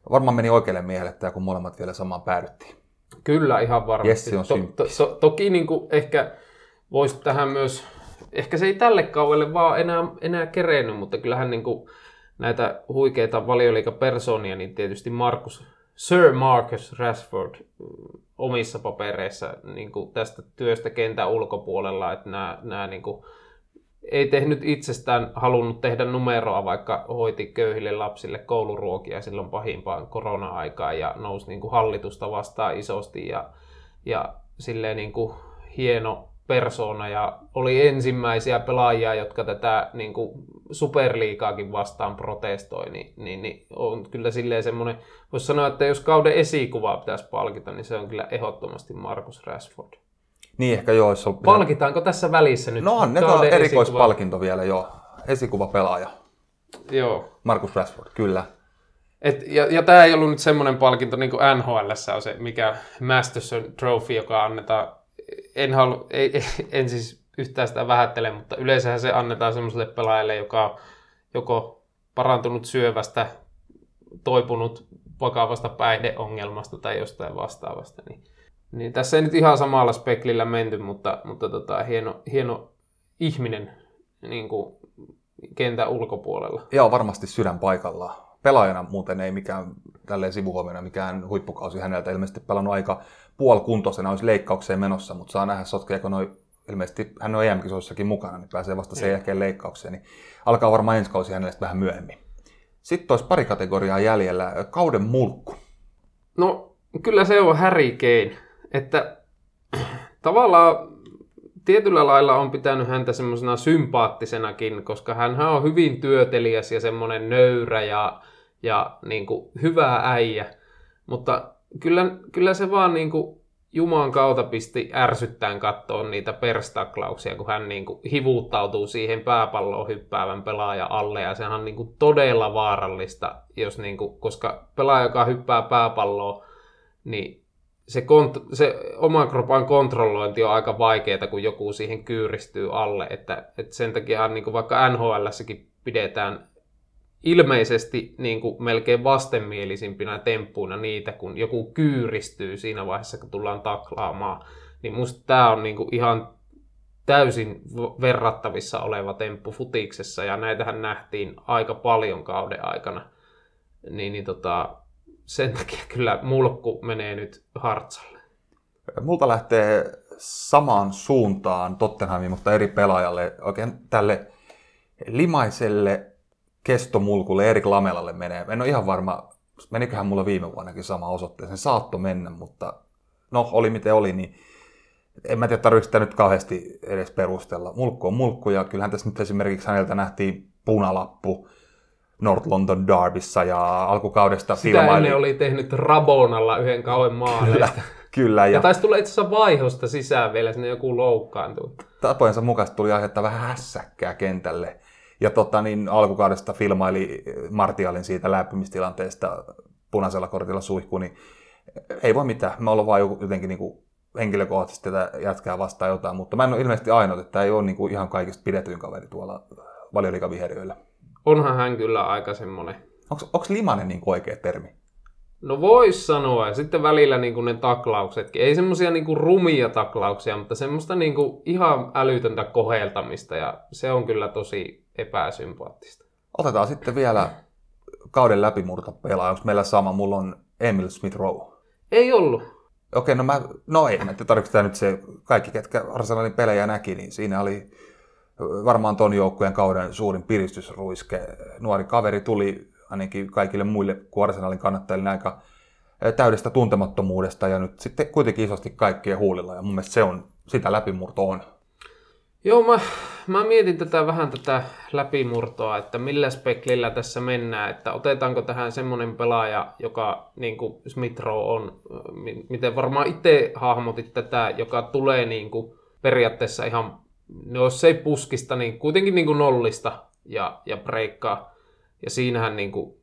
varmaan meni oikealle miehelle tämä, kun molemmat vielä samaan päädyttiin. Kyllä, ihan varmasti. Jessi on to, to, to, toki niin kuin ehkä voisi tähän myös, ehkä se ei tälle kaudelle vaan enää, enää kerennyt, mutta kyllähän niin kuin näitä huikeita valioliikapersonia, niin tietysti Markus, Sir Marcus Rashford mm, omissa papereissa niin kuin tästä työstä kentän ulkopuolella, että nämä, nämä niin kuin, ei tehnyt itsestään halunnut tehdä numeroa, vaikka hoiti köyhille lapsille kouluruokia silloin pahimpaan korona-aikaan ja nousi niin kuin hallitusta vastaan isosti ja, ja silleen niin kuin hieno persona ja oli ensimmäisiä pelaajia, jotka tätä niin kuin superliikaakin vastaan protestoi, niin, niin, niin on kyllä silleen semmoinen, voisi sanoa, että jos kauden esikuvaa pitäisi palkita, niin se on kyllä ehdottomasti Markus Rashford. Niin ehkä joo, jos on... Palkitaanko tässä välissä nyt? No on, ne on kauden erikoispalkinto vielä joo. Esikuva pelaaja. esikuva? Joo. Markus Rashford, kyllä. Et, ja, ja tämä ei ollut nyt semmoinen palkinto niin kuin NHL on se, mikä Masterson Trophy, joka annetaan, en, halu, ei, en siis yhtään sitä vähättele, mutta yleensähän se annetaan semmoiselle pelaajalle, joka on joko parantunut syövästä, toipunut vakavasta päihdeongelmasta tai jostain vastaavasta. Niin, niin tässä ei nyt ihan samalla speklillä menty, mutta, mutta tota, hieno, hieno ihminen niin kuin kentän ulkopuolella. Joo, varmasti sydän paikallaan. Pelaajana muuten ei mikään tälleen sivuhuomiona mikään huippukausi häneltä ilmeisesti pelannut aika puolikuntoisena, olisi leikkaukseen menossa, mutta saa nähdä sotkeeko noin ilmeisesti hän on EM-kisoissakin mukana, niin pääsee vasta sen jälkeen leikkaukseen, niin alkaa varmaan ensi kausi hänelle vähän myöhemmin. Sitten olisi pari kategoriaa jäljellä. Kauden mulkku. No, kyllä se on Harry Kane. Että tavallaan tietyllä lailla on pitänyt häntä semmoisena sympaattisenakin, koska hän on hyvin työteliäs ja semmoinen nöyrä ja, ja niin kuin hyvä äijä. Mutta kyllä, kyllä se vaan niin kuin Juman kautta pisti ärsyttään katsoa niitä perstaklauksia, kun hän niin kuin hivuuttautuu siihen pääpalloon hyppäävän pelaajan alle. Ja sehän on niin kuin todella vaarallista, jos niin kuin, koska pelaaja, joka hyppää pääpalloa, niin se, kont- se oman kropan kontrollointi on aika vaikeaa, kun joku siihen kyyristyy alle. Että, että sen takia niin kuin vaikka NHLssäkin pidetään ilmeisesti niin kuin melkein vastenmielisimpinä temppuina niitä, kun joku kyyristyy siinä vaiheessa, kun tullaan taklaamaan. Niin musta tämä on niin kuin ihan täysin verrattavissa oleva temppu futiksessa, ja näitähän nähtiin aika paljon kauden aikana. Niin, niin tota, sen takia kyllä mulkku menee nyt hartsalle. Multa lähtee samaan suuntaan Tottenhamiin, mutta eri pelaajalle, oikein tälle limaiselle kestomulkulle Erik Lamelalle menee. En ole ihan varma, meniköhän mulla viime vuonnakin sama osoitteeseen. Saatto mennä, mutta no oli miten oli, niin en mä tiedä, tarvitsetko sitä nyt kauheasti edes perustella. Mulkku on mulkku, ja kyllähän tässä nyt esimerkiksi häneltä nähtiin punalappu North London Derbyssä, ja alkukaudesta Sitä filmaili... ennen oli tehnyt Rabonalla yhden kauan maaleista. Kyllä, kyllä. Ja, ja taisi tulla itse asiassa vaihosta sisään vielä, sinne joku loukkaantui. Tapojensa mukaisesti tuli aihetta vähän hässäkkää kentälle. Ja tota, niin alkukaudesta filmaili Martialin siitä lämpimistilanteesta punaisella kortilla suihku, niin ei voi mitään. Me ollaan vaan jotenkin niin kuin henkilökohtaisesti tätä jätkää vastaan jotain, mutta mä en ole ilmeisesti ainoa, että tämä ei ole niin kuin ihan kaikista pidetyin kaveri tuolla valioliikaviheriöillä. Onhan hän kyllä aika semmoinen. Onko limanen niin oikea termi? No vois sanoa, ja sitten välillä niin kuin ne taklauksetkin. Ei semmoisia niin rumia taklauksia, mutta semmoista niin kuin ihan älytöntä koheltamista, ja se on kyllä tosi epäsympaattista. Otetaan sitten vielä kauden läpimurto pelaa. Onko meillä sama? Mulla on Emil Smith Rowe. Ei ollut. Okei, no mä, no ei, että tarvitsetään nyt se, kaikki ketkä Arsenalin pelejä näki, niin siinä oli varmaan ton joukkueen kauden suurin piristysruiske. Nuori kaveri tuli ainakin kaikille muille kuin Arsenalin kannattajille aika täydestä tuntemattomuudesta ja nyt sitten kuitenkin isosti kaikkien huulilla ja mun mielestä se on, sitä läpimurto on. Joo, mä, mä mietin tätä vähän tätä läpimurtoa, että millä speklillä tässä mennään, että otetaanko tähän semmoinen pelaaja, joka niin kuin Smith on, miten varmaan itse hahmotit tätä, joka tulee niin kuin periaatteessa ihan, no jos ei puskista, niin kuitenkin niin kuin nollista ja, ja breikkaa. Ja siinähän niin kuin...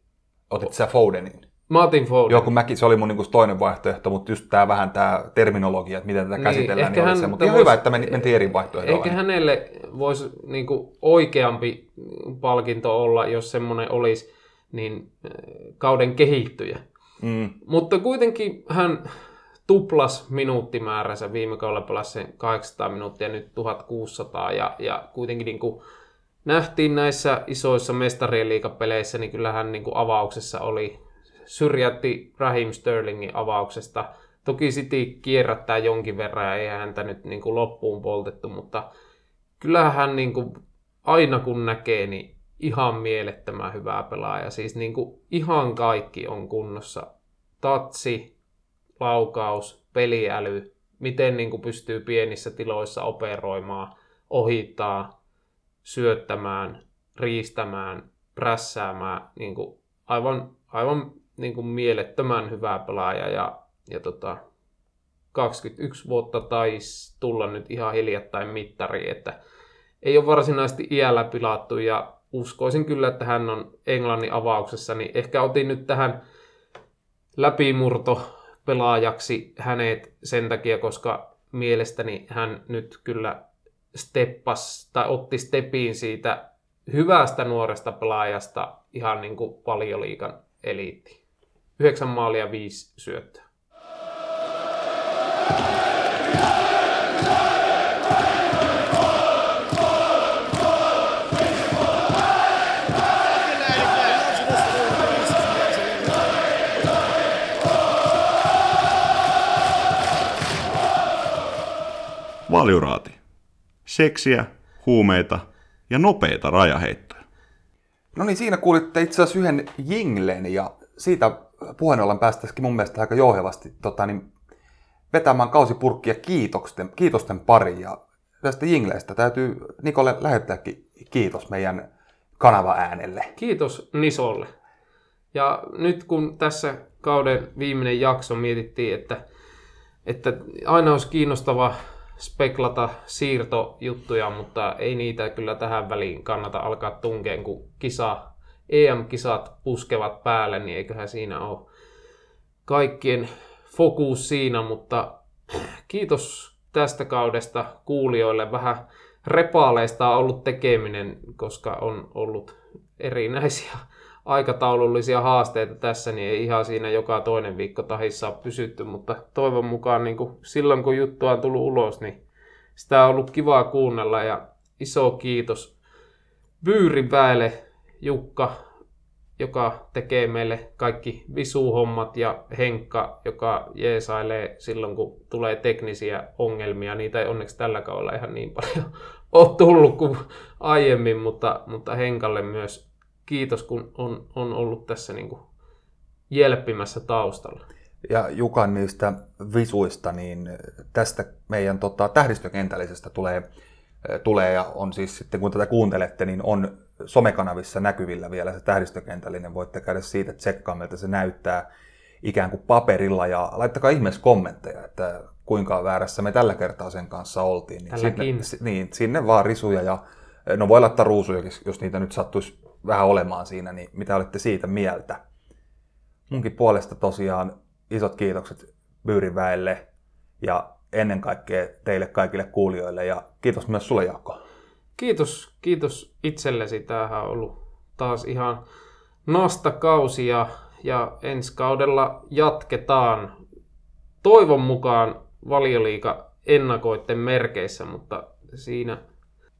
Otit sä Fodenin? Martin Foden. Joo, kun mäkin, se oli mun niin toinen vaihtoehto, mutta just tämä vähän tämä terminologia, että miten tätä niin, käsitellään, niin hän, oli se. Mutta ihan hyvä, että mentiin eri vaihtoehdolla. Ehkä hänelle voisi niin oikeampi palkinto olla, jos semmoinen olisi, niin äh, kauden kehittyjä. Mm. Mutta kuitenkin hän tuplas minuuttimääränsä. Viime kaudella pelasi sen 800 minuuttia, nyt 1600. Ja, ja kuitenkin niin kuin nähtiin näissä isoissa mestarien liikapeleissä, niin kyllähän niin kuin avauksessa oli syrjätti Raheem Sterlingin avauksesta. Toki City kierrättää jonkin verran ja ei häntä nyt niin kuin loppuun poltettu, mutta kyllähän hän niin kuin aina kun näkee, niin ihan mielettömän hyvää pelaaja. Siis niin kuin ihan kaikki on kunnossa. Tatsi, laukaus, peliäly, miten niin kuin pystyy pienissä tiloissa operoimaan, ohittaa, syöttämään, riistämään, prässäämään. Niin kuin aivan aivan niin kuin mielettömän hyvä pelaaja ja, ja tota, 21 vuotta taisi tulla nyt ihan hiljattain mittari, että ei ole varsinaisesti iällä pilattu ja uskoisin kyllä, että hän on Englannin avauksessa, niin ehkä otin nyt tähän läpimurto pelaajaksi hänet sen takia, koska mielestäni hän nyt kyllä steppas tai otti stepiin siitä hyvästä nuoresta pelaajasta ihan niin kuin valioliikan eliittiin. 9 maalia 5 syöttöä. Valjuraati. Seksiä, huumeita ja nopeita rajaheittoja. No niin, siinä kuulitte itse asiassa yhden jinglen ja siitä puheen ollen päästäisikin mun mielestä aika jouhevasti tota, niin vetämään kausipurkkia kiitosten, kiitosten pari. Ja tästä jingleistä täytyy Nikolle lähettääkin kiitos meidän kanava äänelle. Kiitos Nisolle. Ja nyt kun tässä kauden viimeinen jakso mietittiin, että, että aina olisi kiinnostava speklata siirtojuttuja, mutta ei niitä kyllä tähän väliin kannata alkaa tunkeen, kun kisa, EM-kisat puskevat päälle, niin eiköhän siinä ole kaikkien fokus siinä, mutta kiitos tästä kaudesta kuulijoille. Vähän repaaleista on ollut tekeminen, koska on ollut erinäisiä aikataulullisia haasteita tässä, niin ei ihan siinä joka toinen viikko tahissa pysytty, mutta toivon mukaan niin kuin silloin kun juttu on tullut ulos, niin sitä on ollut kivaa kuunnella ja iso kiitos Byyriväelle Jukka, joka tekee meille kaikki visuhommat ja Henkka, joka jeesailee silloin kun tulee teknisiä ongelmia. Niitä ei onneksi tällä kaudella ihan niin paljon ole tullut kuin aiemmin, mutta, mutta Henkalle myös kiitos, kun on, on ollut tässä niin kuin jelppimässä taustalla. Ja Jukan niistä visuista, niin tästä meidän tota, tähdistökentällisestä tulee, tulee ja on siis sitten kun tätä kuuntelette, niin on somekanavissa näkyvillä vielä se tähdistökentällinen. Voitte käydä siitä tsekkaa, miltä se näyttää ikään kuin paperilla ja laittakaa ihmeessä kommentteja, että kuinka väärässä me tällä kertaa sen kanssa oltiin. Niin sinne, niin, sinne vaan risuja ja no voi laittaa ruusuja, jos niitä nyt sattuisi vähän olemaan siinä, niin mitä olette siitä mieltä? Munkin puolesta tosiaan isot kiitokset Byyriväelle ja ennen kaikkea teille kaikille kuulijoille ja kiitos myös sulle Jaakko. Kiitos, kiitos itsellesi. Tämähän on ollut taas ihan nostakausi ja, ja ensi kaudella jatketaan toivon mukaan valioliika ennakoitten merkeissä, mutta siinä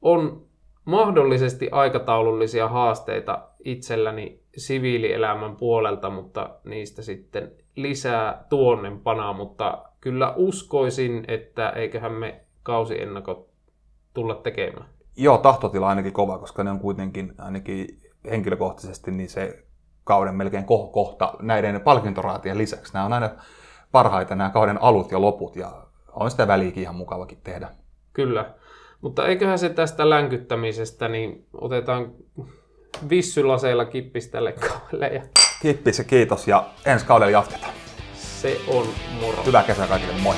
on mahdollisesti aikataulullisia haasteita itselläni siviilielämän puolelta, mutta niistä sitten lisää tuonnempana, mutta kyllä uskoisin, että eiköhän me kausiennakot tulla tekemään. Joo, tahtotila ainakin kova, koska ne on kuitenkin ainakin henkilökohtaisesti niin se kauden melkein kohta näiden palkintoraatien lisäksi. Nämä on aina parhaita nämä kauden alut ja loput ja on sitä väliäkin ihan mukavakin tehdä. Kyllä. Mutta eiköhän se tästä länkyttämisestä, niin otetaan vissylaseilla kippis tälle kaudelle. Ja... Kippis ja kiitos ja ensi kaudella jatketaan. Se on moro. Hyvää kesää kaikille, moi!